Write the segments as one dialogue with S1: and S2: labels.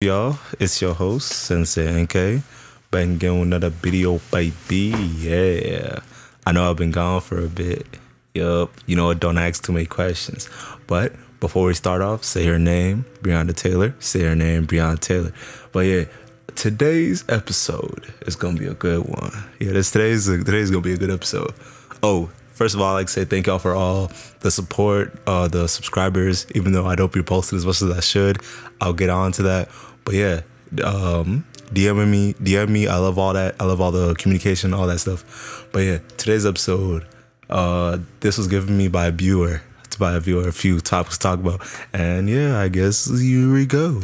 S1: Y'all, it's your host, Sensei NK. Back again with another video, baby. Yeah. I know I've been gone for a bit. Yup. You know what? Don't ask too many questions. But before we start off, say her name, Breonna Taylor. Say her name, Breonna Taylor. But yeah, today's episode is gonna be a good one. Yeah, this today's today's gonna be a good episode. Oh, first of all, I'd like to say thank y'all for all the support, uh, the subscribers. Even though I don't be posting as much as I should, I'll get on to that. But yeah, um, DM me, DM me. I love all that. I love all the communication, all that stuff. But yeah, today's episode, uh, this was given me by a viewer. To by a viewer, a few topics to talk about, and yeah, I guess here we go.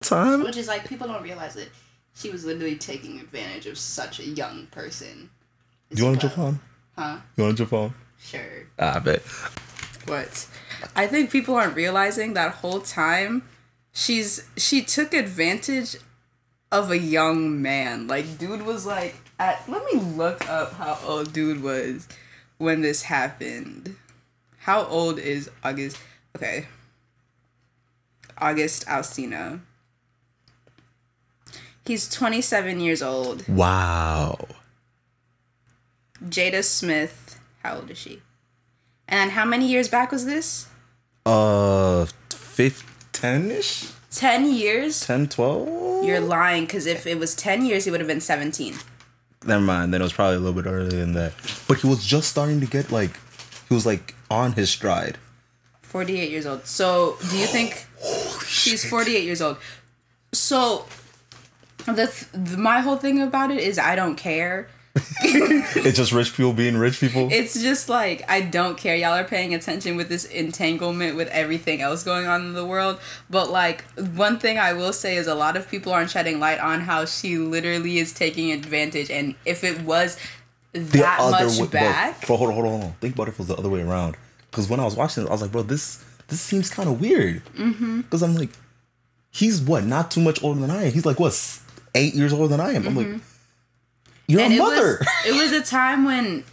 S1: Time.
S2: Which is like people don't realize it. She was literally taking advantage of such a young person.
S1: Do you want to jump on?
S2: Huh?
S1: You want to jump on?
S2: Sure.
S1: Ah, I bet.
S3: What? I think people aren't realizing that whole time she's she took advantage of a young man. Like dude was like at let me look up how old dude was when this happened. How old is August? Okay. August Alsina. He's 27 years old.
S1: Wow.
S3: Jada Smith, how old is she? And how many years back was this?
S1: Uh, fifteen ish.
S3: 10 years?
S1: 10, 12?
S3: You're lying because if it was 10 years, he would have been 17.
S1: Never mind. Then it was probably a little bit earlier than that. But he was just starting to get like, he was like on his stride.
S3: 48 years old. So, do you think she's 48 years old? So, the, th- the my whole thing about it is I don't care.
S1: It's just rich people being rich people.
S3: It's just like I don't care. Y'all are paying attention with this entanglement with everything else going on in the world. But like one thing I will say is a lot of people aren't shedding light on how she literally is taking advantage. And if it was that much
S1: way-
S3: back,
S1: Bro, bro, hold on, hold on, hold on. Think about if it was the other way around. Because when I was watching it, I was like, bro, this this seems kind of weird.
S3: Mm-hmm.
S1: Because I'm like, he's what? Not too much older than I am. He's like what? Eight years older than I am. I'm like, you're
S3: and
S1: a
S3: it
S1: mother.
S3: was it was a time when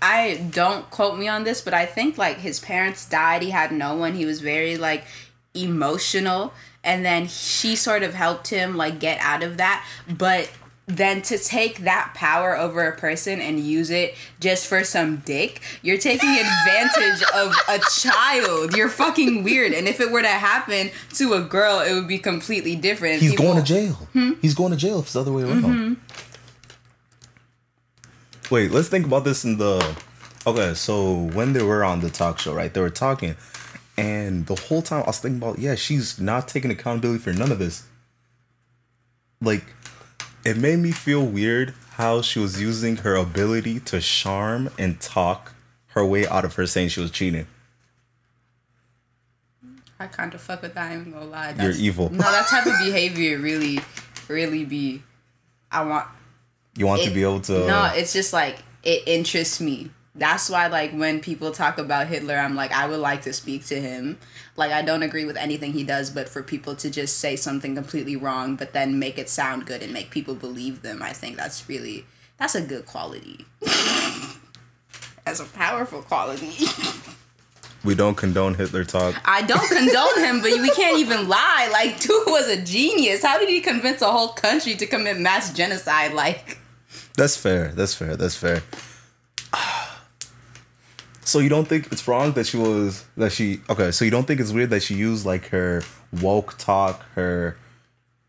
S3: I don't quote me on this, but I think like his parents died. He had no one. He was very like emotional, and then she sort of helped him like get out of that. But then to take that power over a person and use it just for some dick, you're taking advantage of a child. You're fucking weird. And if it were to happen to a girl, it would be completely different.
S1: He's
S3: People-
S1: going to jail. He's going to jail if it's the other way around.
S3: Mm-hmm.
S1: Wait, let's think about this in the. Okay, so when they were on the talk show, right? They were talking, and the whole time I was thinking about, yeah, she's not taking accountability for none of this. Like, it made me feel weird how she was using her ability to charm and talk her way out of her saying she was cheating.
S3: I kind of fuck with that. I'm gonna lie.
S1: You're evil.
S3: No, that type of behavior really, really be. I want.
S1: You want to be able to.
S3: No, it's just like it interests me. That's why, like, when people talk about Hitler, I'm like, I would like to speak to him. Like, I don't agree with anything he does, but for people to just say something completely wrong, but then make it sound good and make people believe them, I think that's really that's a good quality. that's a powerful quality.
S1: we don't condone Hitler talk.
S3: I don't condone him, but we can't even lie. Like, dude was a genius. How did he convince a whole country to commit mass genocide? Like,
S1: That's fair. That's fair. That's fair. So you don't think it's wrong that she was that she okay? So you don't think it's weird that she used like her woke talk, her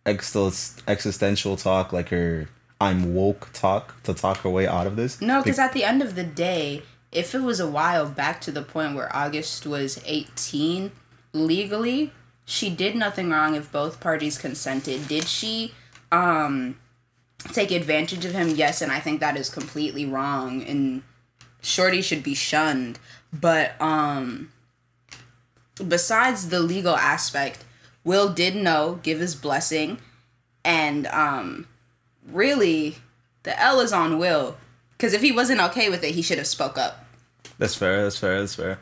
S1: exist- existential talk, like her I'm woke talk to talk her way out of this?
S3: no, because at the end of the day, if it was a while back to the point where August was 18, legally, she did nothing wrong if both parties consented. Did she um take advantage of him? Yes, and I think that is completely wrong and Shorty should be shunned. But um besides the legal aspect, Will did know, give his blessing, and um really the L is on Will. Cause if he wasn't okay with it, he should have spoke up.
S1: That's fair. That's fair. That's fair.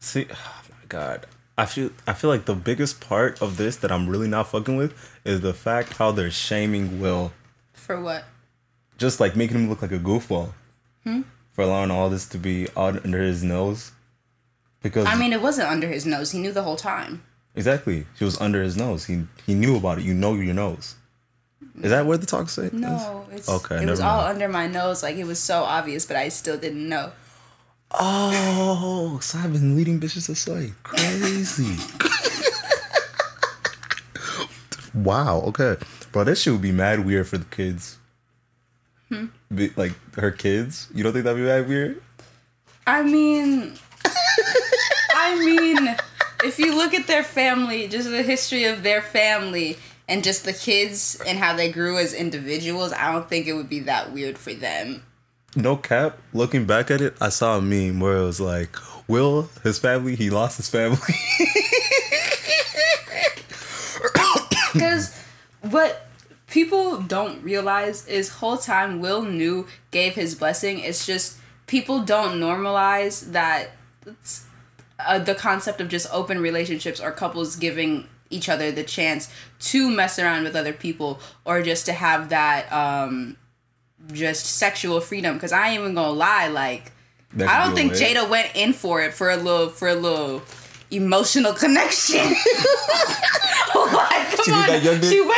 S1: See, oh my god, I feel I feel like the biggest part of this that I'm really not fucking with is the fact how they're shaming Will,
S3: For what?
S1: just like making him look like a goofball, hmm? for allowing all this to be out under his nose. Because
S3: I mean, it wasn't under his nose. He knew the whole time.
S1: Exactly. She was under his nose. He he knew about it. You know your nose. Is that where the talk say?
S3: No, it's
S1: Okay,
S3: It was all under my nose, like it was so obvious, but I still didn't know.
S1: Oh, so I've been leading bitches astray. Crazy. wow. Okay, bro, this shit would be mad weird for the kids.
S3: Hmm?
S1: Be, like her kids. You don't think that'd be mad weird?
S3: I mean, I mean, if you look at their family, just the history of their family, and just the kids and how they grew as individuals, I don't think it would be that weird for them.
S1: No cap. Looking back at it, I saw a meme where it was like, Will, his family, he lost his family.
S3: Because what people don't realize is whole time Will knew gave his blessing. It's just people don't normalize that uh, the concept of just open relationships or couples giving each other the chance to mess around with other people or just to have that um just sexual freedom because i ain't even gonna lie like
S1: That
S3: i don't think jada went in for it for a little for a little emotional connection like, come
S1: She
S3: on. she went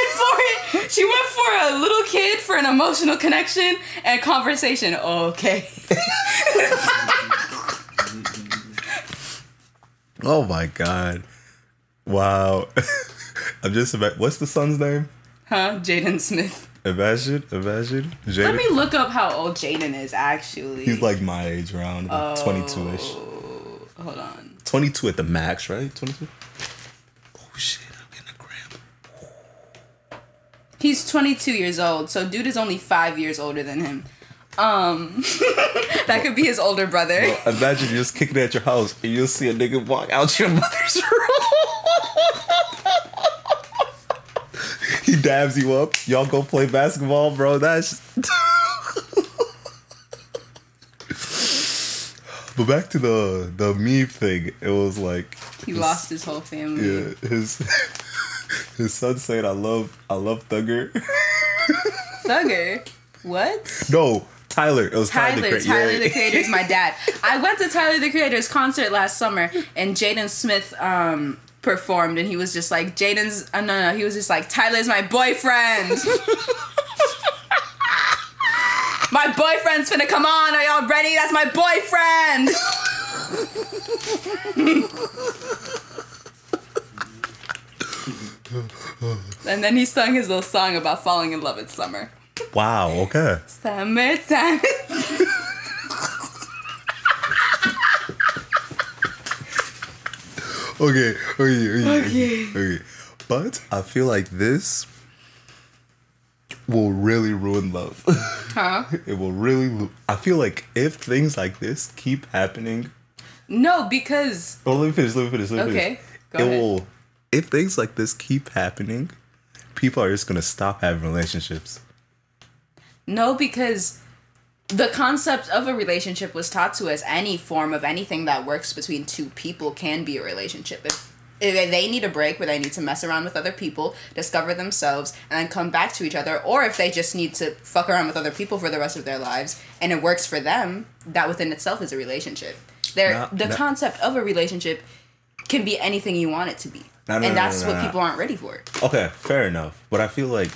S3: she went for a little kid for an emotional connection and conversation okay
S1: Oh my god. Wow. I'm just about what's the son's name?
S3: huh jaden smith
S1: Imagine, imagine.
S3: let me look up how old jaden is actually
S1: He's like my age around about 22 ish.
S3: Oh, hold on
S1: 22 at the max, right? 22? Oh shit,
S3: He's 22 years old, so dude is only five years older than him. Um, that could be his older brother.
S1: Imagine you're just kicking at your house and you'll see a nigga walk out your mother's room. he dabs you up. Y'all go play basketball, bro. That's. but back to the the meme thing. It was like
S3: He
S1: his-
S3: lost his whole family.
S1: Yeah, his his son said, "I love I love Thugger."
S3: Thugger, what?
S1: no, Tyler. It was Tyler.
S3: Tyler,
S1: the
S3: Tyler the. Creator is my dad. I went to Tyler the Creator's concert last summer, and Jaden Smith um performed, and he was just like, Jaden's, uh, no, no, he was just like, Tyler's my boyfriend. my boyfriend's finna come on. Are y'all ready? That's my boyfriend. and then he sung his little song about falling in love with summer.
S1: Wow. Okay.
S3: Summertime.
S1: Okay, okay, okay,
S3: Okay.
S1: okay. But I feel like this will really ruin love.
S3: huh?
S1: it will really. Lo- I feel like if things like this keep happening.
S3: No, because
S1: Oh, let me finish. Let me finish. Let me
S3: Okay,
S1: finish.
S3: go
S1: it
S3: ahead.
S1: will. If things like this keep happening, people are just gonna stop having relationships.
S3: no, because the concept of a relationship was taught to us. Any form of anything that works between two people can be a relationship. If if they need a break where they need to mess around with other people, discover themselves, and then come back to each other, or if they just need to fuck around with other people for the rest of their lives and it works for them, that within itself is a relationship. There,
S1: Nah,
S3: the
S1: nah.
S3: concept of a relationship can be anything you want it to be,
S1: Nah, nah,
S3: and
S1: nah,
S3: that's what people aren't ready for.
S1: Okay, fair enough. But I feel like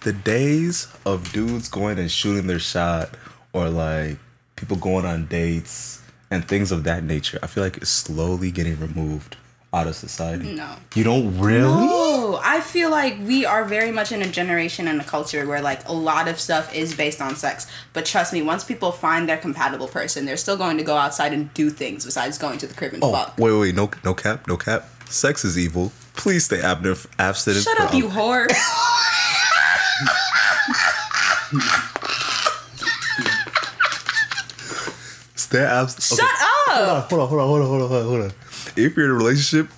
S1: the days of dudes going and shooting their shot or like people going on dates and things of that nature, I feel like it's slowly getting removed out of society.
S3: No.
S1: You don't really?
S3: No, I feel like we are very much in a generation and a culture where like a lot of stuff is based on sex. But trust me, once people find their compatible person, they're still going to go outside and do things besides going to the crib and
S1: Oh,
S3: fuck.
S1: wait, wait, no, no cap, no cap. Sex is evil. Please stay abstinent. abstinent
S3: Shut up, you whore.
S1: Stay abstinent.
S3: Shut up.
S1: Hold on, hold on, hold on, hold on, hold on, hold on. If you're in a relationship,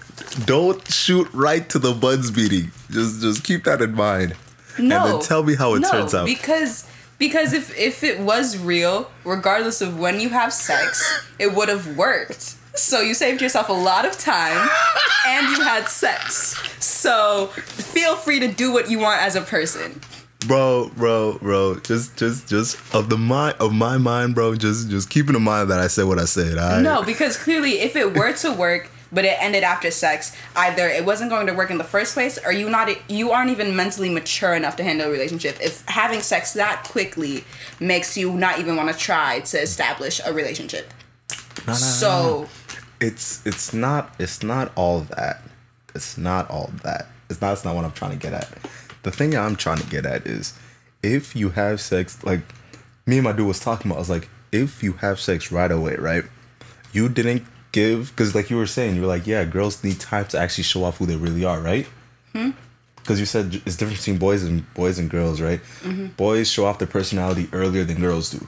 S1: don't shoot right to the buds meeting. Just, just keep that in mind.
S3: No.
S1: And then tell me how it
S3: no,
S1: turns out.
S3: Because because if if it was real, regardless of when you have sex, it would have worked. So you saved yourself a lot of time and you had sex. So feel free to do what you want as a person.
S1: bro, bro, bro. Just, just, just of the mind of my mind, bro. Just, just keeping in mind that I said what I said. Right?
S3: No, because clearly, if it were to work, but it ended after sex, either it wasn't going to work in the first place, or you not you aren't even mentally mature enough to handle a relationship. If having sex that quickly makes you not even want to try to establish a relationship.
S1: No, no,
S3: So.
S1: It's it's not it's not all that. It's not all that. It's not. That's not what I'm trying to get at. The thing I'm trying to get at is, if you have sex, like me and my dude was talking about, I was like, if you have sex right away, right? You didn't give because, like you were saying, you were like, yeah, girls need time to actually show off who they really are, right? Hmm? Because you said it's different between boys and boys and girls, right? Mm-hmm. Boys show off their personality earlier than girls do,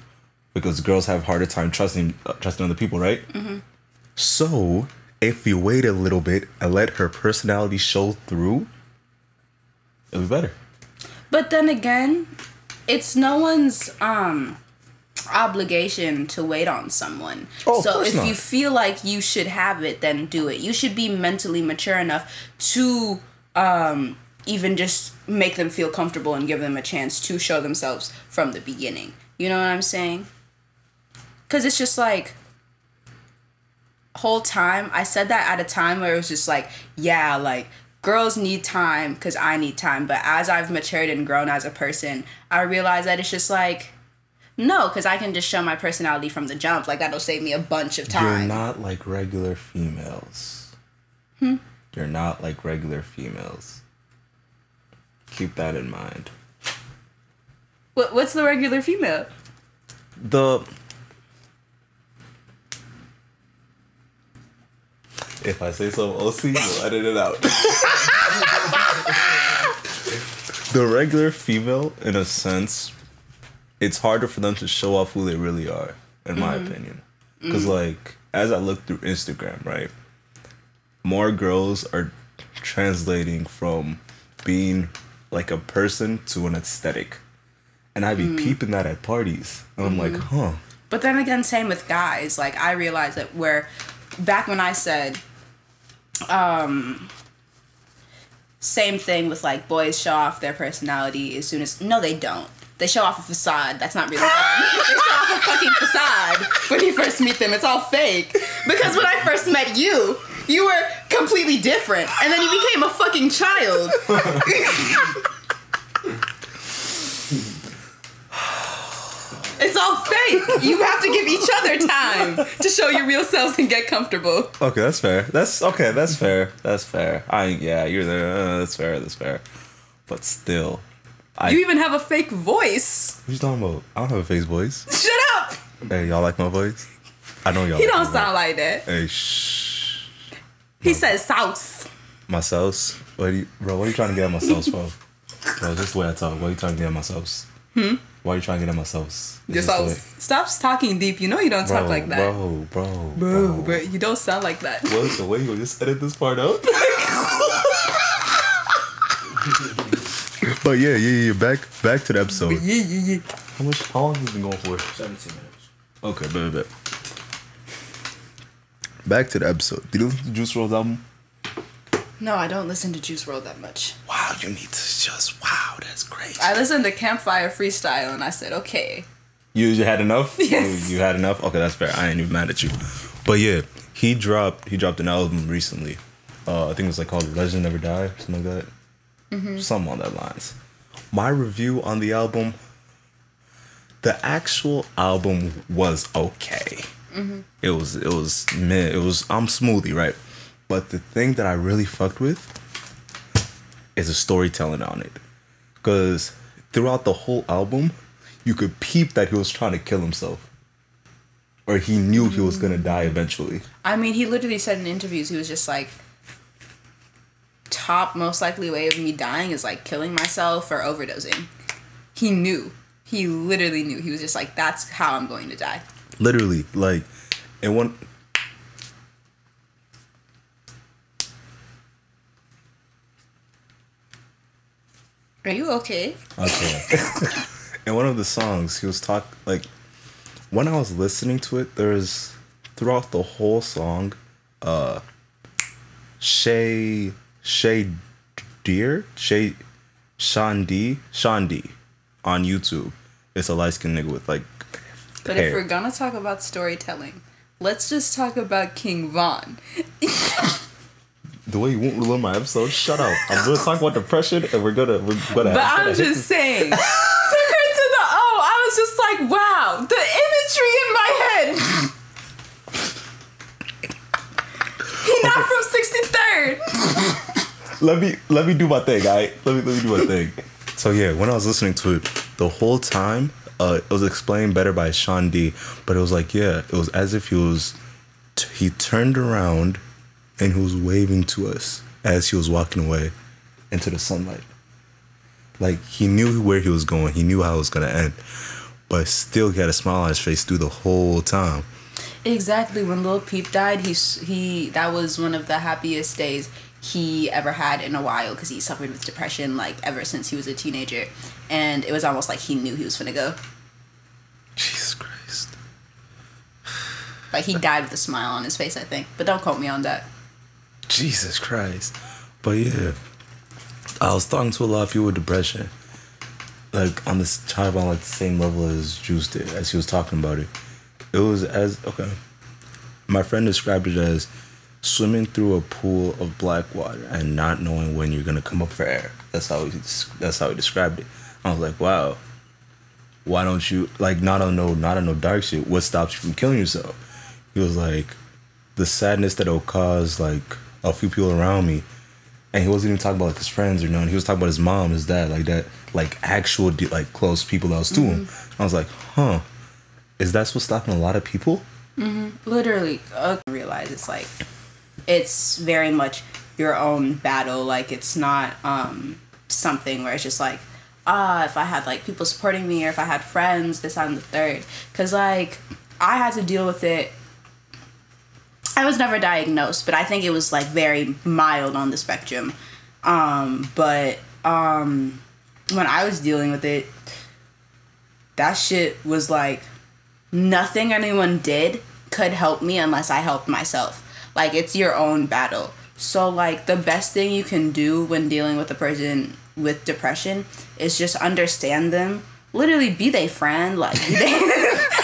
S1: because girls have harder time trusting uh, trusting other people, right? Mm-hmm. So, if you wait a little bit and let her personality show through, it'll be better.
S3: But then again, it's no one's um obligation to wait on someone.
S1: Oh,
S3: so if
S1: not.
S3: you feel like you should have it, then do it. You should be mentally mature enough to um even just make them feel comfortable and give them a chance to show themselves from the beginning. You know what I'm saying? Cuz it's just like whole time I said that at a time where it was just like, yeah, like girls need time because I need time. But as I've matured and grown as a person, I realize that it's just like, no, because I can just show my personality from the jump. Like that'll save me a bunch of time.
S1: You're not like regular females.
S3: Hmm?
S1: You're not like regular females. Keep that in mind.
S3: what, what's the regular female?
S1: The if I say so, OC, you'll edit it out. the regular female, in a sense, it's harder for them to show off who they really are, in my mm-hmm. opinion. Because, like, as I look through Instagram, right, more girls are translating from being like a person to an aesthetic. And I be mm. peeping that at parties. And I'm like, mm-hmm. huh.
S3: But then again, same with guys. Like I realized that where back when I said, um, same thing with like boys show off their personality as soon as no, they don't. They show off a facade. That's not really them. they show off a fucking facade when you first meet them. It's all fake. Because when I first met you, you were completely different, and then you became a fucking child. all fake. You have to give each other time to show your real selves and get comfortable.
S1: Okay, that's fair. That's okay. That's fair. That's fair. I yeah, you're there. Uh, that's fair. That's fair. But still, I.
S3: You even have a fake voice.
S1: what you talking about? I don't have a fake voice.
S3: Shut up.
S1: Hey, y'all like my voice? I know y'all.
S3: He
S1: like
S3: don't sound like that.
S1: Hey, shh.
S3: He says sauce.
S1: My sauce. What are you, bro? What are you trying to get at my sauce, bro? Bro, this is the way I talk. What are you trying to get at my sauce? Hmm. Why are you trying to get at my sauce?
S3: Your
S1: Is
S3: sauce. Stop talking deep. You know you don't
S1: way-
S3: talk like that.
S1: Bro, bro,
S3: Bro,
S1: bro.
S3: bro, you don't sound like that.
S1: What's the way you gonna just edit this part out? but yeah, yeah, yeah. Back, back to the episode.
S3: Yeah, yeah, yeah.
S1: How much? How long has it been going for?
S4: 17 minutes.
S1: Okay, bet, bet. Back to the episode. Did you listen to Juice WRLD's album?
S3: No, I don't listen to Juice WRLD that much.
S1: Wow, you need to just wow, that's crazy.
S3: I listened to Campfire Freestyle and I said, okay.
S1: You, you had enough.
S3: Yes.
S1: You, you had enough. Okay, that's fair. I ain't even mad at you. But yeah, he dropped he dropped an album recently. Uh, I think it was like called Legend Never Die, something like that. Something on that lines. My review on the album. The actual album was okay. It was it was meh. It was I'm smoothie right, but the thing that I really fucked with is the storytelling on it, because throughout the whole album, you could peep that he was trying to kill himself, or he knew he was gonna die eventually.
S3: I mean, he literally said in interviews, he was just like, top most likely way of me dying is like killing myself or overdosing. He knew. He literally knew. He was just like, that's how I'm going to die.
S1: Literally, like, and one.
S3: Are you okay?
S1: Okay. in one of the songs, he was talk like when I was listening to it. There's throughout the whole song, uh, Shay Shay Deer Shay Sean D on YouTube. It's a light skinned nigga with like
S3: But if we're gonna talk about storytelling, let's just talk about King Von.
S1: The way you won't ruin my episode, shut up. I'm gonna talk about depression and we're gonna we're gonna
S3: But I'm just saying. Took her to the O. I was just like, wow, the imagery in my head. He not from 63rd.
S1: let me let me do my thing, alright? Let me let me do my thing. So yeah, when I was listening to it, the whole time, uh, it was explained better by Sean D. But it was like, yeah, it was as if he was t- he turned around and he was waving to us as he was walking away into the sunlight. Like he knew where he was going, he knew how it was gonna end, but still he had a smile on his face through the whole time.
S3: Exactly. When Lil Peep died, he he that was one of the happiest days he ever had in a while because he suffered with depression like ever since he was a teenager, and it was almost like he knew he was gonna go.
S1: Jesus Christ.
S3: Like he died with a smile on his face, I think. But don't quote me on that.
S1: Jesus Christ. But yeah, I was talking to a lot of people with depression, like on this trying about like the same level as Juice did as he was talking about it. It was as okay. My friend described it as swimming through a pool of black water and not knowing when you're gonna come up for air. That's how he that's how he described it. I was like, wow. Why don't you like not on no not on no dark shit? What stops you from killing yourself? He was like, the sadness that it'll cause like a few people around me. And he wasn't even talking about like his friends or none. He was talking about his mom, his dad, like that, like actual de- like close people that was to him. I was like, huh, is that what's stopping a lot of people?
S3: literally uh, realize it's like it's very much your own battle like it's not um something where it's just like ah if i had like people supporting me or if i had friends this on the third because like i had to deal with it i was never diagnosed but i think it was like very mild on the spectrum um but um when i was dealing with it that shit was like nothing anyone did could help me unless I helped myself. Like it's your own battle. So like the best thing you can do when dealing with a person with depression is just understand them. Literally be their friend, like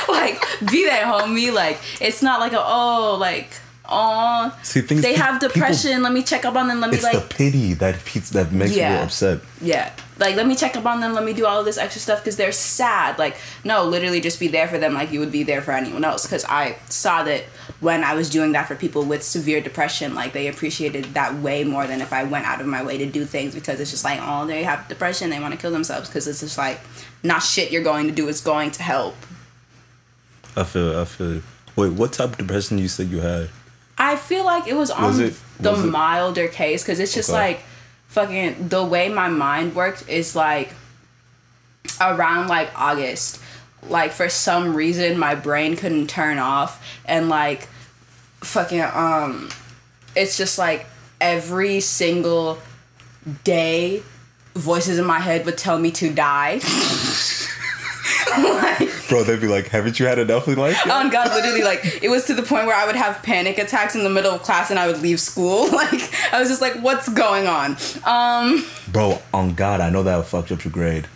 S3: like be that homie. Like it's not like a oh like oh
S1: See, things
S3: they
S1: pe-
S3: have
S1: people-
S3: depression. let me check up on them. Let me
S1: It's
S3: like
S1: the pity that that makes
S3: Yeah.
S1: people upset.
S3: yeah like let me check up on them let me do all of this extra stuff because they're sad like no literally just be there for them like you would be there for anyone else because i saw that when i was doing that for people with severe depression like they appreciated that way more than if i went out of my way to do things because it's just like oh they have depression they want to kill themselves because it's just like not shit you're going to do is going to help
S1: I feel. I feel. Wait, what type of depression you said you had?
S3: I feel like it was on
S1: Was it-
S3: the
S1: was
S3: milder case because it's just
S1: Okay.
S3: like fucking the way my mind worked is like around like August. Like for some reason my brain couldn't turn off and like fucking um it's just like every single day voices in my head would tell me to die. like,
S1: Bro, they'd be like, "Haven't you had enough in life?" yet?"
S3: on God, literally, like it was to the point where I would have panic attacks in the middle of class and I would leave school. Like I was just like, "What's going on?" Um,
S1: Bro, on God, I know that fucked up your grade.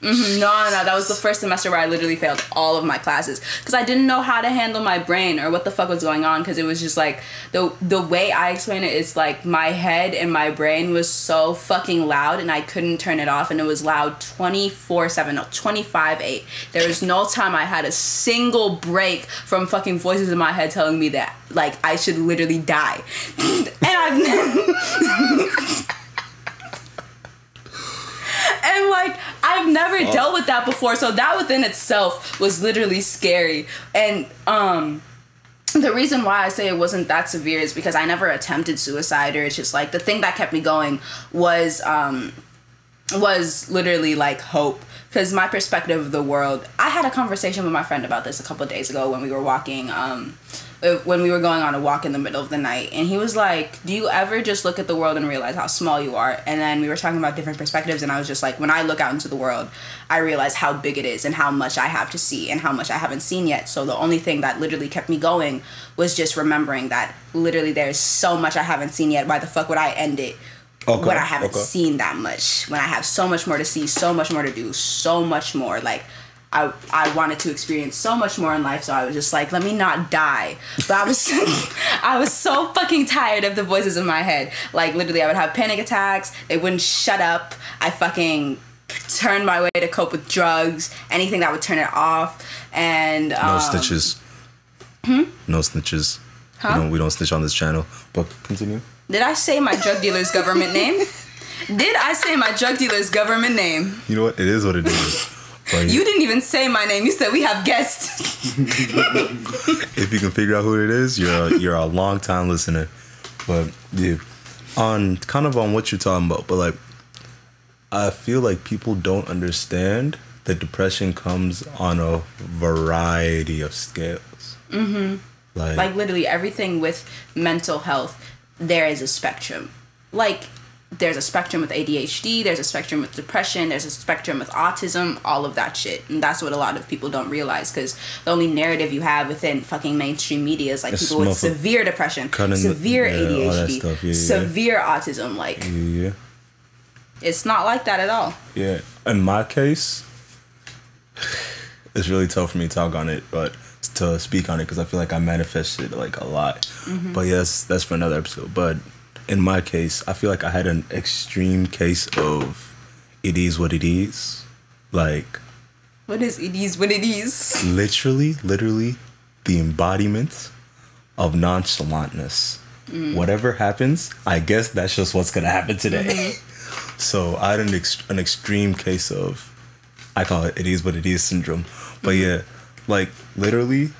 S1: Mm-hmm.
S3: no, no, that was the first semester where I literally failed all of my classes because I didn't know how to handle my brain or what the fuck was going on. Because it was just like the the way I explain it is like my head and my brain was so fucking loud and I couldn't turn it off, and it was loud twenty four seven, no, twenty five eight. There was no time I had a single break from fucking voices in my head telling me that like I should literally die, and I've. and like I've never dealt with that before, so that within itself was literally scary. And um the reason why I say it wasn't that severe is because I never attempted suicide or it's just like the thing that kept me going was um was literally like hope because my perspective of the world i had a conversation with my friend about this a couple of days ago when we were walking um Uh, when we were going on a walk in the middle of the night and he was like do you ever just look at the world and realize how small you are and then we were talking about different perspectives and i was just like when i look out into the world i realize how big it is and how much i have to see and how much i haven't seen yet so the only thing that literally kept me going was just remembering that literally there's so much i haven't seen yet why the fuck would i end it
S1: Okay,
S3: when I haven't
S1: okay.
S3: seen that much, when I have so much more to see, so much more to do, so much more. Like, I I wanted to experience so much more in life, so I was just like, let me not die. But I was I was so fucking tired of the voices in my head. Like literally, I would have panic attacks. They wouldn't shut up. I fucking turned my way to cope with drugs, anything that would turn it off, and
S1: No
S3: um,
S1: snitches.
S3: Hmm?
S1: No snitches.
S3: Huh?
S1: We don't, we don't snitch on this channel. But continue.
S3: Did I say my drug dealer's government name? Did I say my drug dealer's government name?
S1: You know what? It is what it is. But
S3: You didn't even say my name. You said we have guests.
S1: if you can figure out who it is, you're a, you're a long time listener. But yeah, on kind of on what you're talking about, but like, I feel like people don't understand that depression comes on a variety of scales. Mm-hmm. Like,
S3: like literally everything with mental health, there is a spectrum. Like there's a spectrum with ADHD, there's a spectrum with depression, there's a spectrum with autism, all of that shit. And that's what a lot of people don't realize because the only narrative you have within fucking mainstream media is like
S1: It's
S3: people with severe depression, severe
S1: yeah,
S3: ADHD,
S1: yeah, yeah.
S3: severe autism. Like
S1: yeah,
S3: it's not like that at all.
S1: yeah. In my case, it's really tough for me to talk on it, but to speak on it because I feel like I manifested like a lot. Mm-hmm. But yes, that's for another episode. But in my case, I feel like I had an extreme case of it is what it is. Like
S3: What is it is what it is.
S1: literally, literally the embodiment of nonchalantness. Mm. Whatever happens, I guess that's just what's gonna happen today. Mm-hmm. so I had an, ex- an extreme case of, I call it "it is what it is" syndrome. But mm-hmm. yeah, like literally,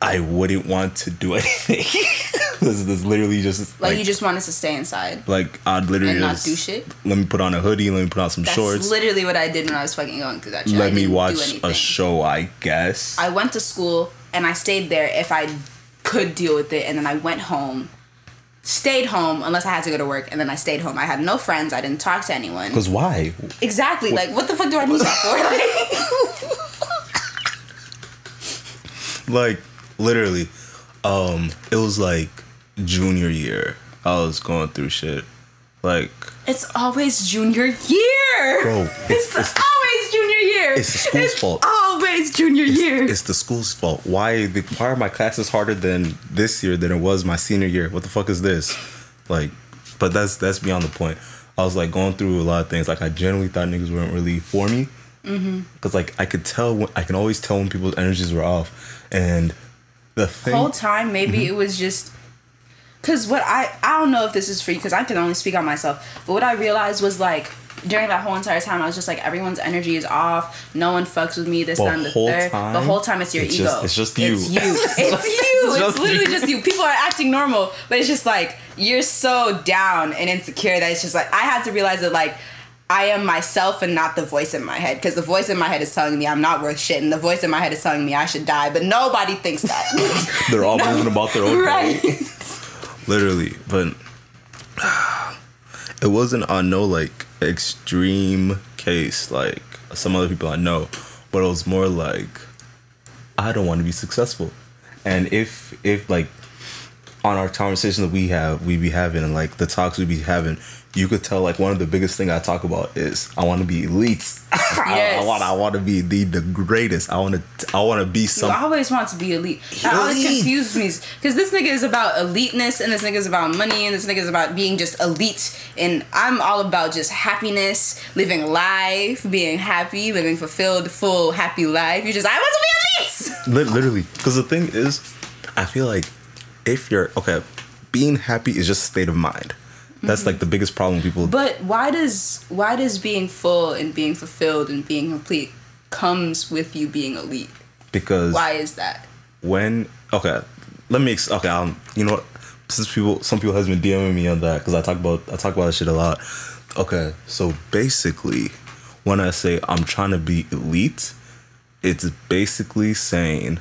S1: I wouldn't want to do anything. This, is literally just
S3: Like, you just want us to stay inside.
S1: like I'd literally
S3: not
S1: just,
S3: do shit?
S1: Let me put on a hoodie. Let me put on some
S3: That's
S1: shorts.
S3: literally what I did when I was fucking going through that shit. I
S1: let me watch a show. I guess.
S3: I went to school and I stayed there if I could deal with it, and then I went home, stayed home unless I had to go to work, and then I stayed home. I had no friends. I didn't talk to anyone.
S1: Because why?
S3: Exactly. Like, what the fuck do I need that for?
S1: like literally um it was like junior year i was going through shit like
S3: it's always junior year.
S1: Bro,
S3: it's,
S1: it's- it's-
S3: always junior year.
S1: it's the school's
S3: It's
S1: fault.
S3: Always junior year.
S1: it's the school's fault why the why are my classes harder than this year than it was my senior year what the fuck is this like but that's that's beyond the point i was like going through a lot of things like i generally thought niggas weren't really for me because like i could tell when, i can always tell when people's energies were off and the thing
S3: whole time maybe
S1: Mm-hmm.
S3: it was just because what i i don't know if this is for you because i can only speak on myself but what i realized was like during that whole entire time i was just like everyone's energy is off no one fucks with me this
S1: The
S3: time the
S1: whole
S3: third the
S1: time,
S3: whole time it's your
S1: it's
S3: ego
S1: just- it's just you.
S3: it's you it's you it's
S1: just
S3: literally
S1: you.
S3: just you people are acting normal but it's just like you're so down and insecure that it's just like i had to realize that like I am myself and not the voice in my head because the voice in my head is telling me I'm not worth shit and the voice in my head is telling me I should die, but nobody thinks that.
S1: they're all moving about their own
S3: right.
S1: Literally but it wasn't on no like extreme case like some other people i know but it was more like i don't want to be successful. And if if like on our conversations that we have we be having and like the talks we be having you could tell like one of the biggest thing i talk about is i want to be elite I,
S3: Yes.
S1: want i want to be the the greatest i want to i want to be
S3: You
S1: some
S3: always want to be elite. That always
S1: Elite.
S3: confused me because this nigga is about eliteness and this nigga is about money and this nigga is about being just elite. And I'm all about just happiness, living life, being happy, living fulfilled, full, happy life. You're just, I want to be elite.
S1: Literally because the thing is i feel like if you're okay being happy is just a state of mind that's like the biggest problem people
S3: But why does why does being full and being fulfilled and being complete comes with you being elite?
S1: because
S3: Why is that?
S1: when okay let me ex- okay um you know what since people some people has been DMing me on that because I talk about I talk about that shit a lot okay so basically when I say I'm trying to be elite it's basically saying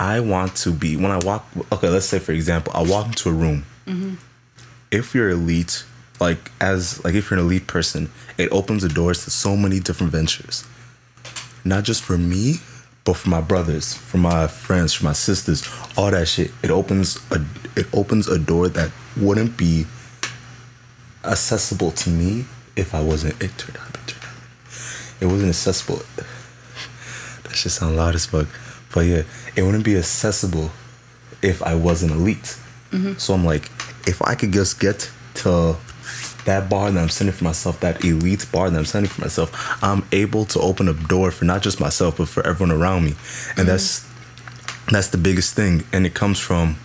S1: I want to be when I walk okay let's say for example I walk into a room. Mm-hmm. If you're elite like as like if you're an elite person it opens the doors to so many different ventures. Not just for me but for my brothers for my friends for my sisters all that shit. It opens a it opens a door that wouldn't be accessible to me if i wasn't it turned on it turned on it wasn't accessible. That shit sound loud as fuck. But yeah, it wouldn't be accessible if I wasn't elite. Mm-hmm. So I'm like, if I could just get to that bar that I'm setting for myself, that elite bar that I'm setting for myself, I'm able to open a door for not just myself, but for everyone around me. And mm-hmm. that's that's the biggest thing. And it comes from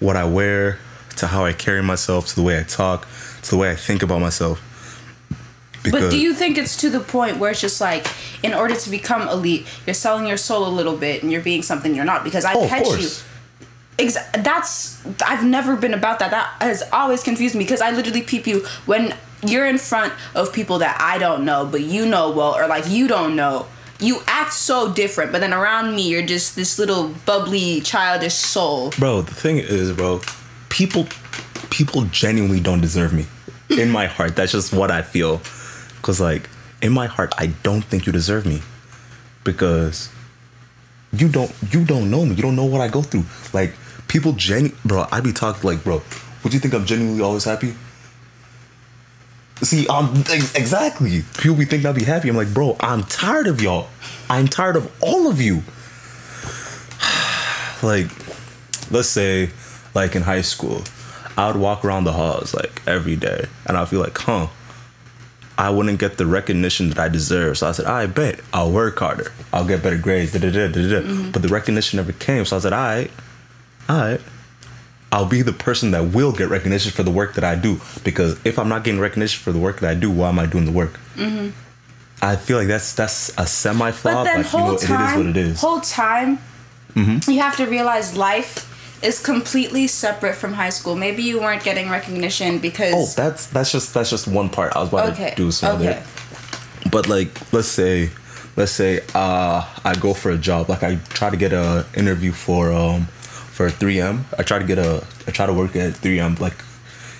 S1: what I wear to how I carry myself to the way I talk to the way I think about myself.
S3: But do you think it's to the point where it's just like, in order to become elite, you're selling your soul a little bit and you're being something you're not? Because I
S1: Oh,
S3: catch you.
S1: course.
S3: Ex- that's I've never been about that. That has always confused me because I literally peep you when you're in front of people that I don't know, but you know well, or like you don't know. You act so different, but then around me, you're just this little bubbly, childish soul.
S1: bro the thing is bro people people genuinely don't deserve me in my heart that's just what i feel because like in my heart i don't think you deserve me because you don't you don't know me you don't know what i go through like people genu bro i be talking like bro would you think i'm genuinely always happy See, um, ex- exactly. People be thinking I'd be happy. I'm like, bro, I'm tired of y'all. I'm tired of all of you. like, let's say, like in high school, I would walk around the halls like every day, and I'd feel like, huh, I wouldn't get the recognition that I deserve. So I said, I bet I'll work harder. I'll get better grades. Da, da, da, da. Mm-hmm. But the recognition never came. So I said, all right, all right. I'll be the person that will get recognition for the work that I do. Because if I'm not getting recognition for the work that I do, why am I doing the work? Mm-hmm. I feel like that's that's a semi
S3: But
S1: flaw,
S3: then
S1: but, you know,
S3: whole
S1: it is
S3: time,
S1: what it is.
S3: whole time, mm-hmm. you have to realize life is completely separate from high school. Maybe you weren't getting recognition because Oh,
S1: that's that's just that's just one part. I was about
S3: okay,
S1: to do some
S3: okay.
S1: it. But like, let's say, let's say, uh, I go for a job. Like, I try to get a interview for um for 3M. I try to get a I try to work at 3M like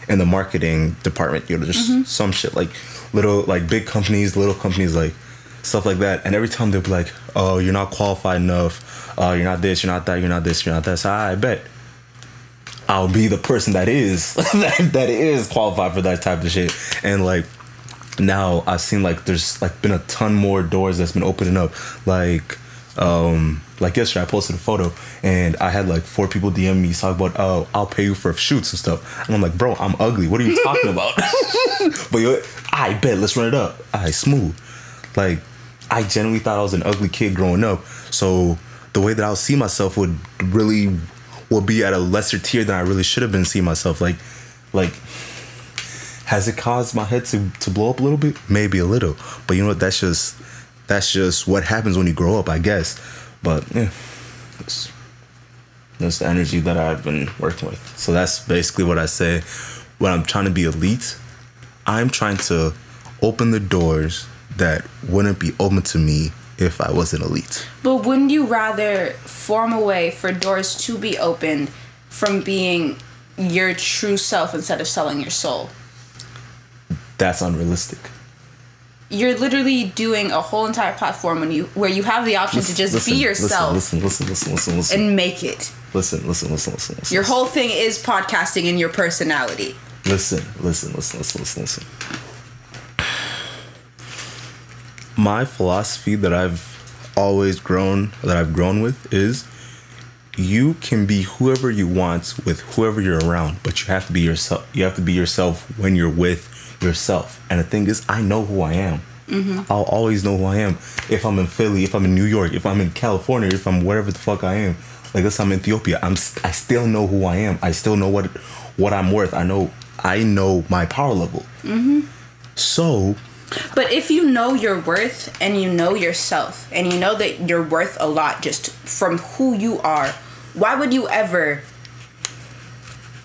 S1: in the marketing department. You know, just
S3: Mm-hmm.
S1: some shit like little like big companies, little companies like stuff like that. And every time they'll be like, "Oh, you're not qualified enough. Uh, you're not this. You're not that. You're not this. You're not that." So I bet. I'll be the person that is that, that is qualified for that type of shit. And like now I've seen like there's like been a ton more doors that's been opening up. Like um like yesterday I posted a photo and I had like four people DM me talk about oh I'll pay you for shoots and stuff. And I'm like, bro, I'm ugly. What are you talking about? but I bet let's run it up. I smooth. Like I genuinely thought I was an ugly kid growing up. So the way that I would see myself would really would be at a lesser tier than I really should have been seeing myself. Like like has it caused my head to, to blow up a little bit? Maybe a little. But you know what? That's just that's just what happens when you grow up, I guess. But yeah, it's, that's the energy that I've been working with. So that's basically what I say when I'm trying to be elite. I'm trying to open the doors that wouldn't be open to me if I wasn't elite.
S3: But wouldn't you rather form a way for doors to be opened from being your true self instead of selling your soul?
S1: That's unrealistic.
S3: You're literally doing a whole entire platform when you where you have the option to just
S1: Listen,
S3: be yourself
S1: Listen, listen, listen, listen, listen,
S3: and make it.
S1: listen, listen, listen, listen, listen.
S3: Your whole thing is podcasting and your personality.
S1: Listen, listen, listen, listen, listen, listen. My philosophy that I've always grown, that I've grown with, is you can be whoever you want with whoever you're around, but you have to be yourself. You have to be yourself when you're with yourself. And the thing is, I know who I am. Mm-hmm. I'll always know who I am. If I'm in Philly, if I'm in New York, if I'm in California, if I'm wherever the fuck I am. Like this, I'm in Ethiopia. I'm. st- I still know who I am. I still know what what I'm worth. I know. I know my power level. Mm-hmm. So
S3: But if you know your worth and you know yourself and you know that you're worth a lot just from who you are, why would you ever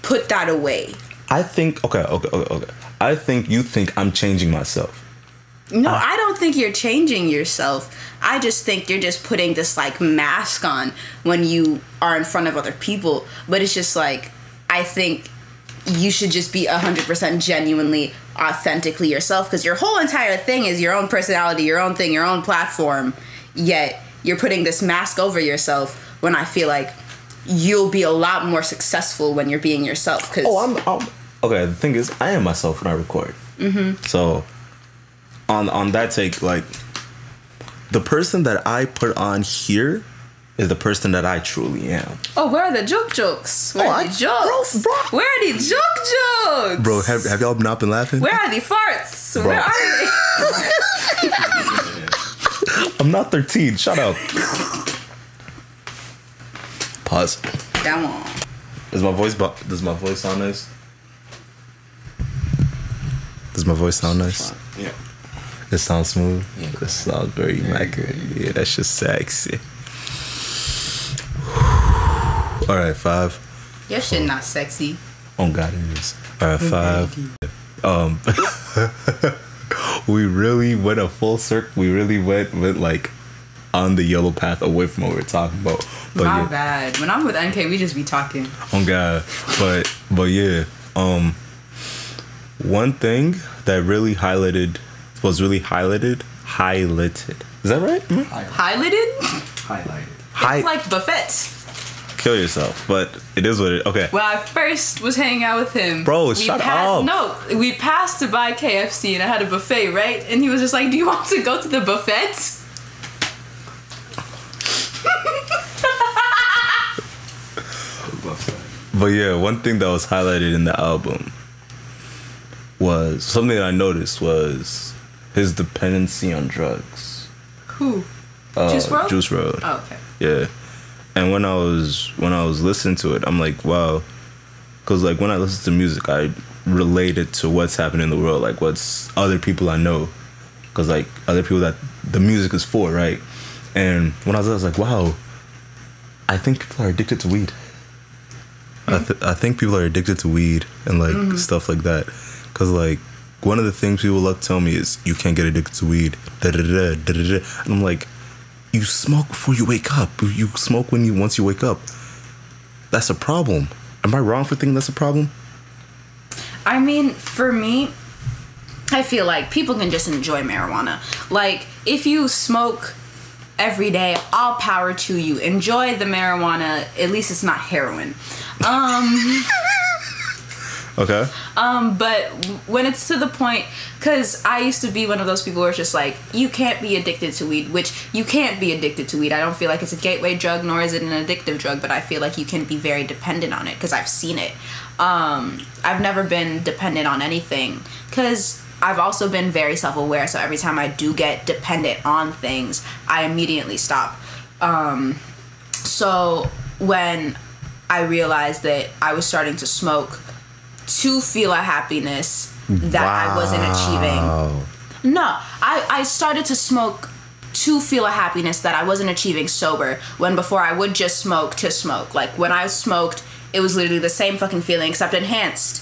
S3: put that away?
S1: I think. Okay. Okay. Okay. Okay. I think you think I'm changing myself.
S3: No, I don't think you're changing yourself. I just think you're just putting this like mask on when you are in front of other people. But it's just like, I think you should just be 100% genuinely, authentically yourself because your whole entire thing is your own personality, your own thing, your own platform. Yet you're putting this mask over yourself when I feel like you'll be a lot more successful when you're being yourself. Because
S1: Oh, I'm, I'm okay. The thing is, I am myself when I record. Mm-hmm. So, on on that take, like, the person that I put on here is the person that I truly am.
S3: Oh, where are the joke jokes? Where
S1: Oh,
S3: are
S1: I-
S3: the jokes?
S1: bro, bro.
S3: Where are the joke jokes?
S1: Bro, have, have y'all not been laughing?
S3: Where are the farts?
S1: Bro.
S3: Where are they?
S1: I'm not 13. Shut up. Pause.
S3: Come on.
S1: Does my voice bo- does my voice sound nice? Does my voice sound nice?
S4: Yeah.
S1: It sounds smooth.
S4: Yeah.
S1: It sounds very immaculate. Yeah, that's just sexy. All right, five.
S3: Your shit not sexy.
S1: Oh God, it is. All right, five. Um, we really went a full circle. We really went went like on the yellow path away from what we are talking about. But
S3: My
S1: yeah,
S3: bad. When I'm with NK, we just be talking.
S1: oh God, but but yeah. Um, one thing that really highlighted was really highlighted. Highlighted. Is that right? Mhm.
S3: Highlighted?
S4: Highlighted.
S1: Hi-
S3: It's like buffet.
S1: Kill yourself, but it is what it. Okay.
S3: Well, I first was hanging out with him,
S1: Bro,
S3: we
S1: shut
S3: passed,
S1: up.
S3: No, we passed to buy KFC and I had a buffet, right? And he was just like, "Do you want to go to the buffet?"
S1: But yeah, one thing that was highlighted in the album was something that I noticed was his dependency on drugs.
S3: Who?
S1: Uh,
S3: Juice WRLD?
S1: Juice Road.
S3: Oh, okay.
S1: Yeah. And when I was when I was listening to it, I'm like, wow. Cause like when I listen to music, I relate it to what's happening in the world, like what's other people I know. Cause like other people that the music is for, right? And when I was, I was like, wow. I think people are addicted to weed. I, th- I think people are addicted to weed and like mm-hmm. stuff like that. Cause like one of the things people love to tell me is you can't get addicted to weed. Da da da da da da. And I'm like, you smoke before you wake up. You smoke when you once you wake up. That's a problem. Am I wrong for thinking that's a problem?
S3: I mean, for me, I feel like people can just enjoy marijuana. Like, if you smoke every day, all power to you. Enjoy the marijuana. At least it's not heroin. Um,
S1: Okay.
S3: um, but when it's to the point, because I used to be one of those people where it's just like, you can't be addicted to weed, which you can't be addicted to weed. I don't feel like it's a gateway drug, nor is it an addictive drug, but I feel like you can be very dependent on it because I've seen it. Um, I've never been dependent on anything because I've also been very self aware. So every time I do get dependent on things, I immediately stop. Um, so when I realized that I was starting to smoke to feel a happiness that I wasn't achieving. No, I, I started to smoke to feel a happiness that I wasn't achieving sober when before I would just smoke to smoke. Like when I smoked, it was literally the same fucking feeling except enhanced.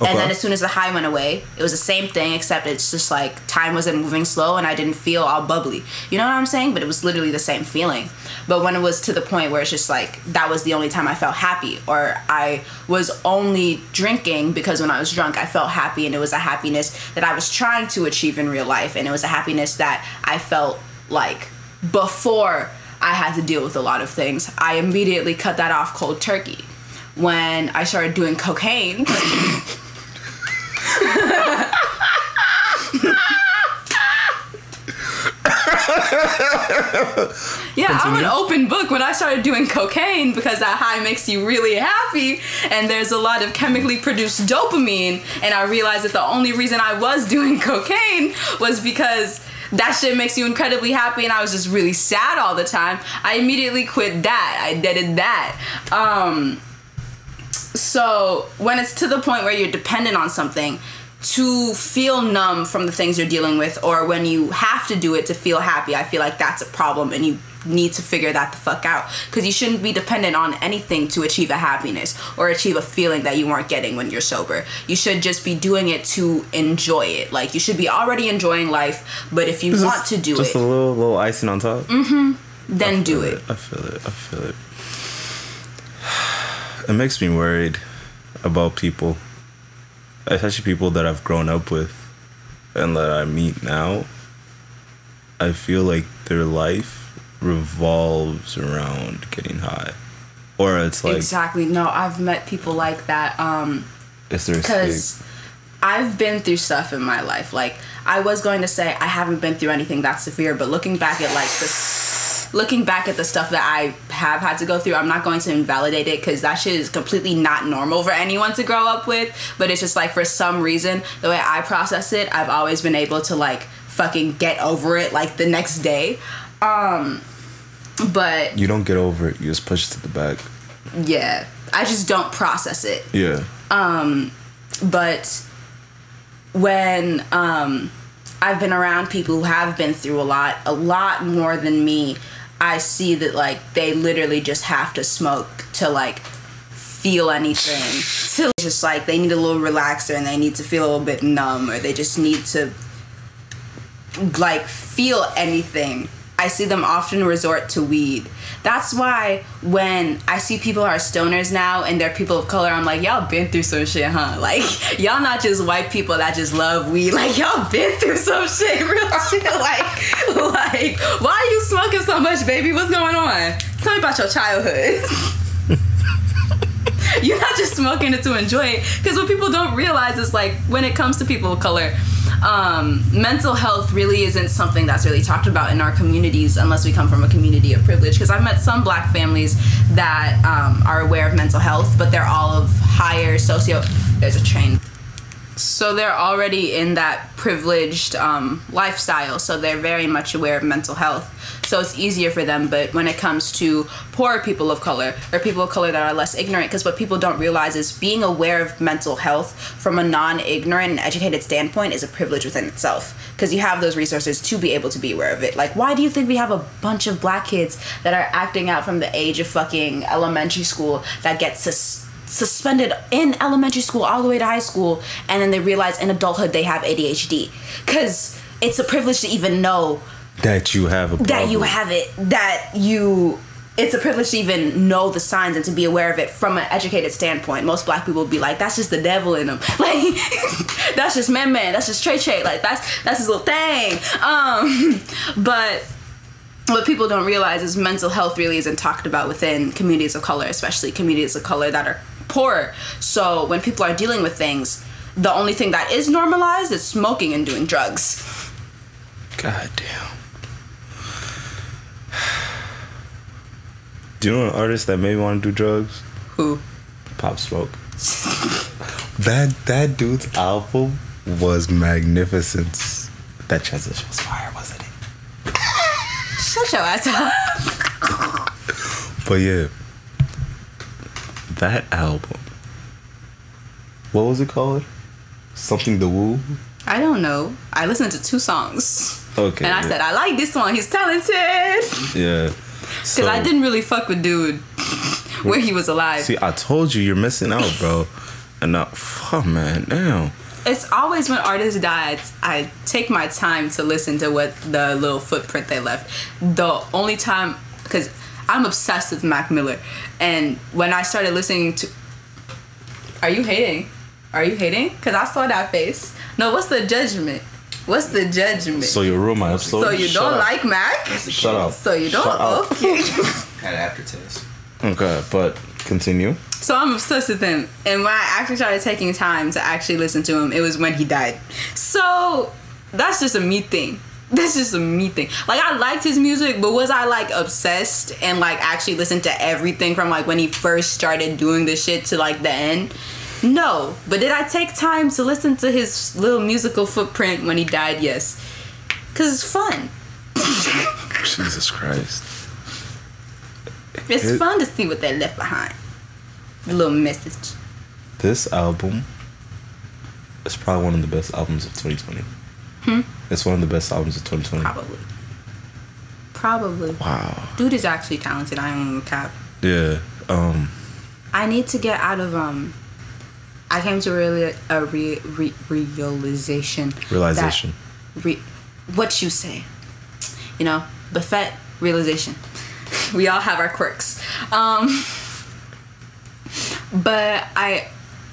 S1: Okay.
S3: And then as soon as the high went away, it was the same thing except it's just like time wasn't moving slow and I didn't feel all bubbly. You know what I'm saying? But it was literally the same feeling. But when it was to the point where it's just like that was the only time I felt happy or I was only drinking because when I was drunk I felt happy and it was a happiness that I was trying to achieve in real life and it was a happiness that I felt like before I had to deal with a lot of things. I immediately cut that off cold turkey. When I started doing cocaine, Yeah, I'm an open book when I started doing cocaine because that high makes you really happy and there's a lot of chemically produced dopamine and I realized that the only reason I was doing cocaine was because that shit makes you incredibly happy and I was just really sad all the time. I immediately quit that. I did that. Um so when it's to the point where you're dependent on something to feel numb from the things you're dealing with or when you have to do it to feel happy i feel like that's a problem and you need to figure that the fuck out because you shouldn't be dependent on anything to achieve a happiness or achieve a feeling that you weren't getting when you're sober you should just be doing it to enjoy it like you should be already enjoying life but if you want to do
S1: Just
S3: it just
S1: a little little icing on top. Mm-hmm.
S3: then do it
S1: I feel it. I feel it. It makes me worried about people, especially people that I've grown up with and that I meet now. I feel like their life revolves around getting high, or it's like
S3: exactly no i've met people like that um
S1: it's their
S3: because. I've been through stuff in my life. Like I was going to say I haven't been through anything that severe, but looking back at like this, looking back at the stuff that I have had to go through, I'm not going to invalidate it because that shit is completely not normal for anyone to grow up with. But it's just like for some reason, the way I process it, I've always been able to like fucking get over it like the next day. Um, but
S1: You don't get over it. You just push it to the back.
S3: yeah, I just don't process it.
S1: Yeah.
S3: Um, but when um I've been around people who have been through a lot, a lot more than me, I see that like they literally just have to smoke to like feel anything. To just like they need a little relaxer and they need to feel a little bit numb or they just need to like feel anything. I see them often resort to weed. That's why when I see people who are stoners now and they're people of color, I'm like, y'all been through some shit, huh? Like, y'all not just white people that just love weed. Like, y'all been through some shit, real shit. Like, like, why are you smoking so much, baby? What's going on? Tell me about your childhood. You're not just smoking it to enjoy it. Because what people don't realize is like when it comes to people of color, um, mental health really isn't something that's really talked about in our communities unless we come from a community of privilege. Because I've met some black families that um, are aware of mental health, but they're all of higher socio. There's a train. So they're already in that privileged um, lifestyle, so they're very much aware of mental health. So it's easier for them. But when it comes to poor people of color or people of color that are less ignorant, because what people don't realize is being aware of mental health from a non-ignorant and educated standpoint is a privilege within itself. Because you have those resources to be able to be aware of it. Like, why do you think we have a bunch of black kids that are acting out from the age of fucking elementary school that get sus- suspended in elementary school all the way to high school and then they realize in adulthood they have ADHD cuz it's a privilege to even know
S1: That you have a problem.
S3: that you have it that you it's a privilege to even know the signs and to be aware of it from an educated standpoint. Most black people would be like, "That's just the devil in them." Like, that's just man, man. That's just Trey Trey. Like, that's that's his little thing. Um, but what people don't realize is mental health really isn't talked about within communities of color, especially communities of color that are poor. So when people are dealing with things, the only thing that is normalized is smoking and doing drugs.
S1: God damn. Do you know an artist that made me want to do drugs?
S3: Who?
S1: Pop Smoke. that that dude's album was magnificent. That transition was fire, wasn't it?
S3: Shut your ass up.
S1: But yeah, that album. What was it called? Something the Woo.
S3: I don't know. I listened to two songs.
S1: Okay.
S3: And I
S1: yeah.
S3: said, I like this one. He's talented.
S1: yeah.
S3: Because
S1: So,
S3: I didn't really fuck with dude where he was alive.
S1: see. I told you, you're missing out, bro. And uh, now, oh man, damn.
S3: it's always when artists die, I take my time to listen to what the little footprint they left. The only time, because I'm obsessed with Mac Miller. And when I started listening to. Are you hating? Are you hating? Because I saw that face. No, what's the judgment? What's the judgment?
S1: So you ruined my episode.
S3: So you
S1: Shut
S3: don't
S1: up.
S3: like Mac?
S1: Shut up.
S3: So you don't?
S1: Shut up.
S3: Okay.
S4: Had aftertaste.
S1: Okay, but continue.
S3: So I'm obsessed with him. And when I actually started taking time to actually listen to him, it was when he died. So that's just a me thing. That's just a me thing. Like I liked his music, but was I like obsessed and like actually listened to everything from like when he first started doing this shit to like the end? No. But did I take time to listen to his little musical footprint when he died? Yes. Cause it's fun.
S1: Jesus Christ.
S3: It's
S1: It-
S3: fun to see what they left behind. The little message.
S1: This album is probably one of the best albums of 2020.
S3: Hmm?
S1: It's one of the best albums of 2020.
S3: Probably. Probably.
S1: Wow.
S3: Dude is actually talented. I don't cap.
S1: Yeah. Um.
S3: I need to get out of um. I came to really a re, re, realization.
S1: Realization.
S3: Re, what you say, you know, Buffet realization. we all have our quirks. Um. But I,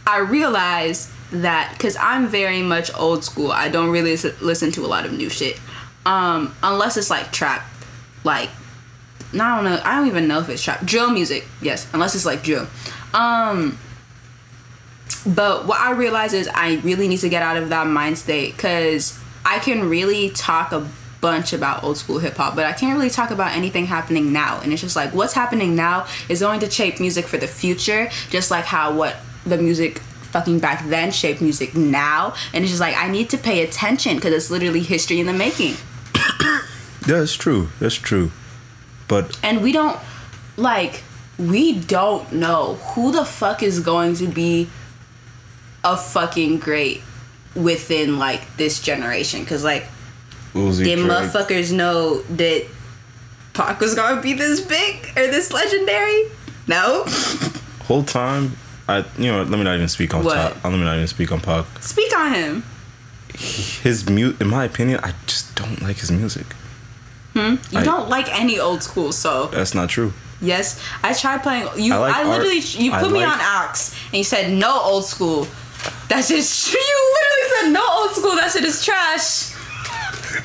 S3: I realized that because I'm very much old school. I don't really listen to a lot of new shit, um, unless it's like trap, like no, I don't know. I don't even know if it's trap. Drill music, yes, unless it's like drill. Um, But what I realize is I really need to get out of that mind state because I can really talk a bunch about old school hip hop, but I can't really talk about anything happening now. And it's just like what's happening now is going to shape music for the future, just like how what the music fucking back then shaped music now. And it's just like I need to pay attention because it's literally history in the making.
S1: Yeah, it's true. That's true. But
S3: and we don't like we don't know who the fuck is going to be a fucking great within like this generation because like
S1: Uzi
S3: did motherfuckers know that Pac was gonna be this big or this legendary? No.
S1: whole time, I you know, let me not even speak on
S3: What?
S1: top. Let me not even speak on Pac.
S3: Speak on him.
S1: His mute, in my opinion, I just don't like his music. Hmm?
S3: You
S1: I-
S3: don't like any old school, so
S1: That's not true.
S3: yes, I tried playing. You,
S1: I
S3: I,
S1: like art.
S3: literally, you
S1: I
S3: put me on Axe, and you said no old school. That's just you literally said no old school. That shit is trash.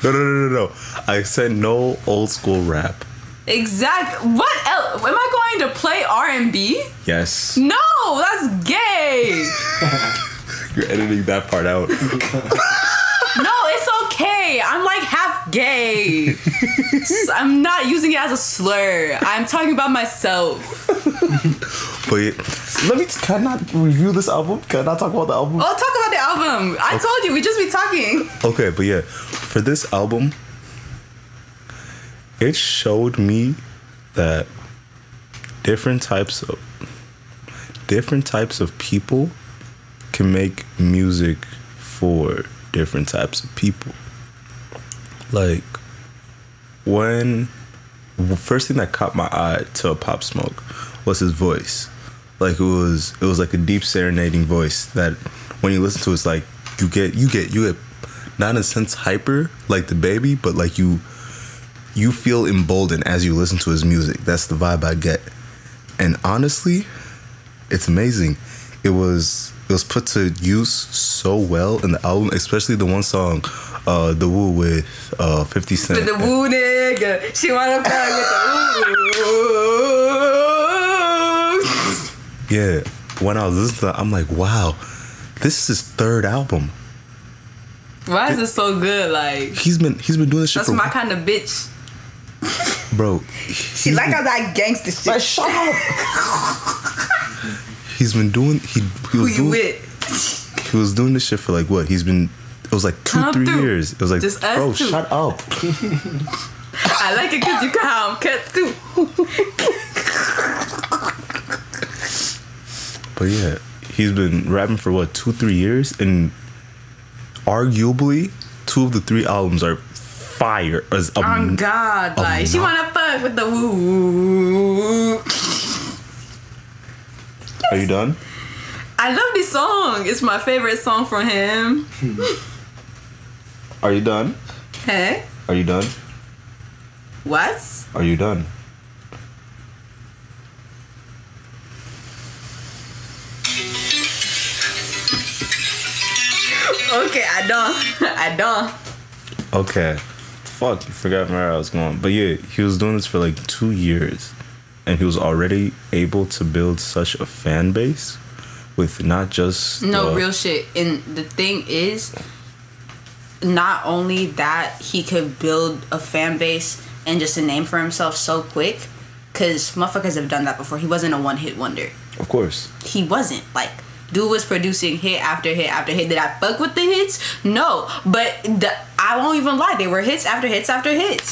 S1: No, no, no, no, no. I said no old school rap.
S3: Exact. What else? Am I going to play R and B?
S1: Yes.
S3: No, that's gay.
S1: You're editing that part out.
S3: No, it's okay. I'm like half gay. I'm not using it as a slur. I'm talking about myself.
S1: but let me. Can I not review this album? Can I not talk about the album?
S3: Oh, talk about the album. I told you we just be talking.
S1: Okay, but yeah, for this album, it showed me that different types of different types of people can make music for different types of people. Like when the first thing that caught my eye to pop smoke was his voice. Like it was it was like a deep serenading voice that when you listen to it, it's like you get you get you get not in a sense hyper like the baby, but like you you feel emboldened as you listen to his music. That's the vibe I get. And honestly, it's amazing. It was it was put to use so well in the album, especially the one song, uh, "The Woo" with uh, Fifty Cent.
S3: With the woo nigga, she wanna fuck with the woo.
S1: Yeah, when I was listening to that, I'm like, wow, this is his third album.
S3: Why is it so good? Like
S1: He's been he's been doing this shit
S3: that's
S1: for
S3: my kind of bitch.
S1: Bro.
S3: She
S1: he's
S3: like
S1: been-
S3: how that gangster shit.
S1: shut up. he's been doing he he
S3: Who
S1: was
S3: you
S1: doing
S3: with?
S1: he was doing this shit for like what? He's been it was like two
S3: Come
S1: three
S3: through.
S1: years. It was like
S3: Just us
S1: bro,
S3: two.
S1: shut up.
S3: I like it because you can have cuts too.
S1: But yeah, he's been rapping for what two three years, and arguably two of the three albums are fire. As a,
S3: Oh my God, like she wanna fuck with the woo.
S1: Are you done?
S3: I love this song. It's my favorite song from him.
S1: Are you done?
S3: Hey,
S1: Are you done?
S3: what?
S1: Are you done?
S3: Okay, I don't. I don't.
S1: Okay. Fuck, you forgot where I was going. But yeah, he was doing this for like two years. And he was already able to build such a fan base with not just
S3: No
S1: the-
S3: real shit. And the thing is, not only that he could build a fan base and just a name for himself so quick, because motherfuckers have done that before. He wasn't a one hit wonder.
S1: Of course.
S3: He wasn't like. Dude was producing hit after hit after hit. Did I fuck with the hits? No, but the, I won't even lie. They were hits after hits after hits.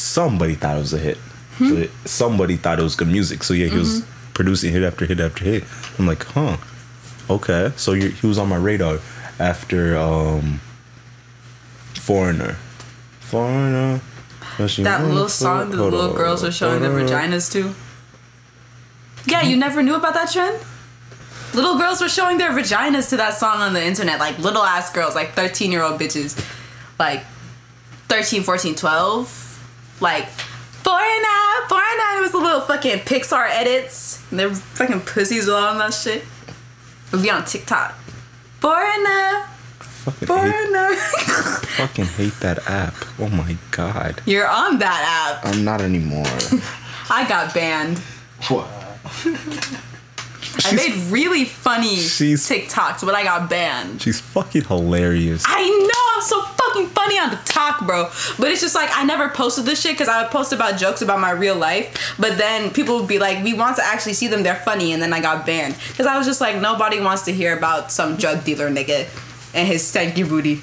S1: Somebody thought it was a hit.
S3: Hmm?
S1: Somebody thought it was good music. So yeah, he was
S3: Mm-hmm.
S1: producing hit after hit after hit. I'm like, huh. Okay. So he was on my radar after um Foreigner. Foreigner.
S3: That little song that the little girls were showing their vaginas to. Yeah, you never knew about that trend? Little girls were showing their vaginas to that song on the internet. Like little ass girls, like 13 year old bitches. Like 13, 14, 12. Like Foreigner, Foreigner. It was the little fucking Pixar edits. And their fucking pussies were on that shit. It would be on TikTok. Foreigner,
S1: Fucking hate, fucking hate that app. Oh my god.
S3: You're on that app.
S1: I'm not anymore.
S3: I got banned.
S4: What?
S3: I made really funny
S1: She's-
S3: TikToks, but I got banned.
S1: She's fucking hilarious.
S3: I know I'm so fucking funny on the talk, bro. But it's just like I never posted this shit because I would post about jokes about my real life. But then people would be like, "We want to actually see them. They're funny." And then I got banned because I was just like, nobody wants to hear about some drug dealer nigga and his stanky booty.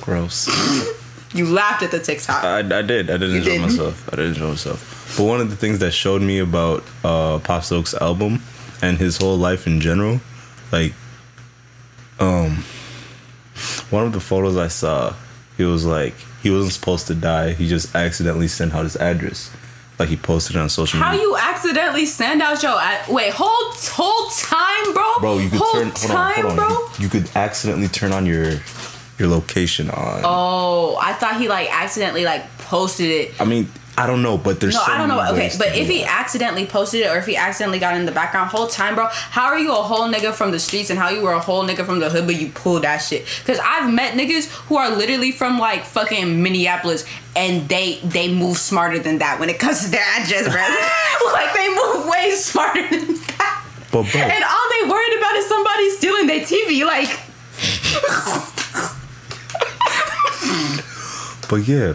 S1: Gross.
S3: You laughed at the TikTok.
S1: I, I did. I did enjoy myself. I did enjoy myself. But one of the things that showed me about uh, Pop Smoke's album and his whole life in general, like, um, one of the photos I saw, he was like, he wasn't supposed to die. He just accidentally sent out his address. Like he posted it on social
S3: How
S1: media.
S3: How you accidentally send out your ad- wait whole whole time, bro?
S1: bro, you could
S3: whole
S1: turn. Hold
S3: time,
S1: on, hold on.
S3: bro.
S1: You, you could accidentally turn on your your location on.
S3: Oh, I thought he like accidentally like posted it.
S1: I mean, I don't know, but there's
S3: No,
S1: so
S3: I don't know. Okay, but if he accidentally posted it or if he accidentally got in the background whole time, bro, how are you a whole nigga from the streets and how you were a whole nigga from the hood, but you pulled that shit? Because I've met niggas who are literally from like fucking Minneapolis and they they move smarter than that when it comes to their address, bro. like they move way smarter than that.
S1: But bro,
S3: And all they worried about is somebody stealing their TV. Like,
S1: But yeah,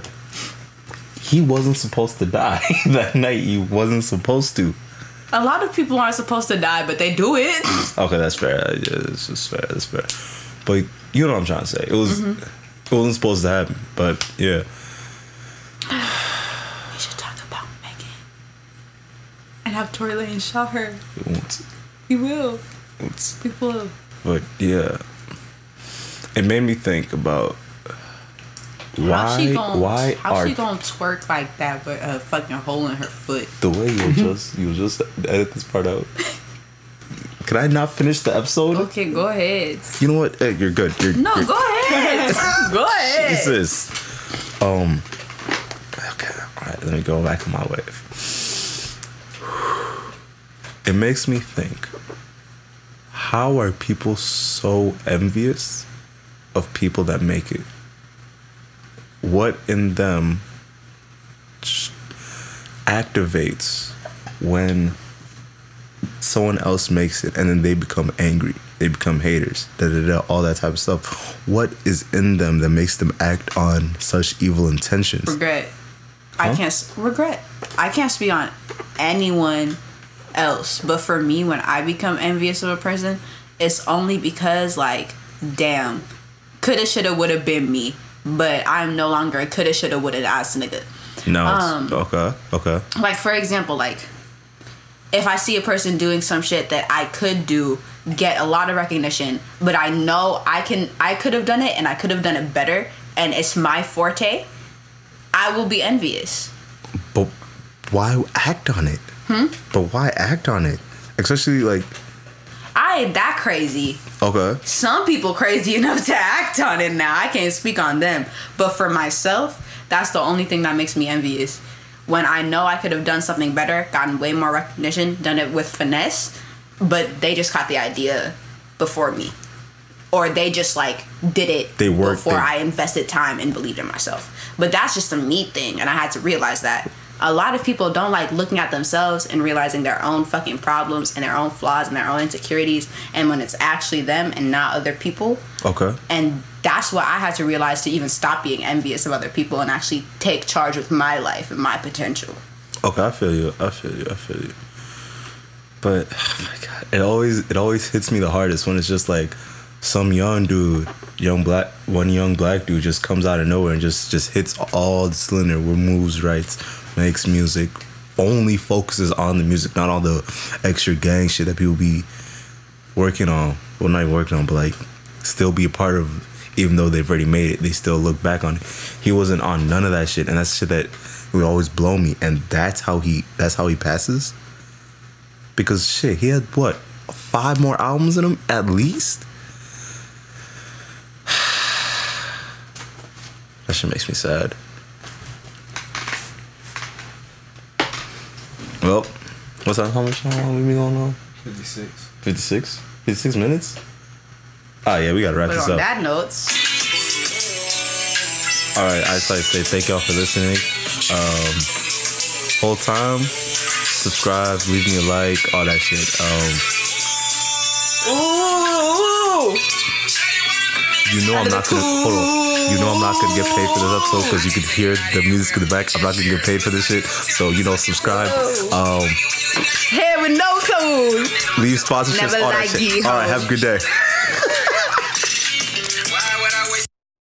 S1: he wasn't supposed to die that night. He wasn't supposed to.
S3: a lot of people aren't supposed to die, but they do it.
S1: Okay, that's fair. Yeah, that's just fair. That's fair. But you know what I'm trying to say. It was.
S3: Mm-hmm.
S1: It wasn't supposed to happen. But yeah,
S3: We should talk about Megan and have Tory Lanez shot her.
S1: it won't.
S3: He will. People will.
S1: but yeah, it made me think about
S3: How she
S1: why.
S3: gonna,
S1: Why
S3: how
S1: are
S3: she gonna twerk like that with a fucking hole in her foot?
S1: the way you just you just edit this part out? Can I not finish the episode?
S3: Okay, go ahead.
S1: You know what? Hey, you're good. You're,
S3: No,
S1: you're,
S3: go ahead. go ahead.
S1: Jesus. Um. Okay. All right. Let me go back to my wave. It makes me think. How are people so envious of people that make it? What in them activates when someone else makes it and then they become angry they become haters da, da, da, all that type of stuff. What is in them that makes them act on such evil intentions?
S3: Regret. I can't regret. I can't speak on anyone else, but for me, when I become envious of a person, it's only because like, damn, coulda, shoulda, woulda been me, but I'm no longer a coulda, shoulda, woulda ass nigga.
S1: no
S3: Um,
S1: okay okay
S3: Like for example, like if I see a person doing some shit that I could do, get a lot of recognition, but I know I can, I could have done it and I could have done it better, and it's my forte. I will be envious.
S1: but why act on it
S3: Hmm?
S1: but why act on it especially like
S3: I ain't that crazy.
S1: Okay
S3: Some people crazy enough to act on it now. I can't speak on them. But for myself, that's the only thing that makes me envious. When I know I could have done something better, gotten way more recognition, done it with finesse, but they just caught the idea before me. Or they just like did it
S1: They worked
S3: before
S1: it.
S3: I invested time and believed in myself. But that's just a me thing, and I had to realize that. A lot of people don't like looking at themselves and realizing their own fucking problems and their own flaws and their own insecurities. And when it's actually them and not other people,
S1: okay
S3: and that's what I had to realize to even stop being envious of other people and actually take charge with my life and my potential.
S1: Okay, I feel you. I feel you. I feel you. But oh my god, it always it always hits me the hardest when it's just like some young dude, young black one young black dude just comes out of nowhere and just just hits all the cylinder, moves right, makes music, only focuses on the music, not all the extra gang shit that people be working on. Well, not even working on, but like still be a part of. Even though they've already made it, they still look back on it. He wasn't on none of that shit, and that's shit that would always blow me. And that's how he that's how he passes. Because shit, he had what five more albums in him at least. That shit makes me sad. Well, what's that? How much time we been going on?
S4: 56.
S1: 56? 56 minutes? Ah, yeah, we gotta wrap
S3: But
S1: this
S3: on
S1: up.
S3: that notes,
S1: All right, I just like to say thank y'all for listening. Um, whole time, subscribe, leave me a like, all that shit. Um,
S3: Ooh.
S1: You know I'm not gonna hold on. You know I'm not gonna get paid for this episode because you can hear the music in the back. I'm not gonna get paid for this shit. So you know, subscribe. Um,
S3: Hair with no clothes.
S1: leave sponsorships,
S3: Never
S1: all that
S3: like
S1: shit.
S3: you,
S1: All right, have a good day.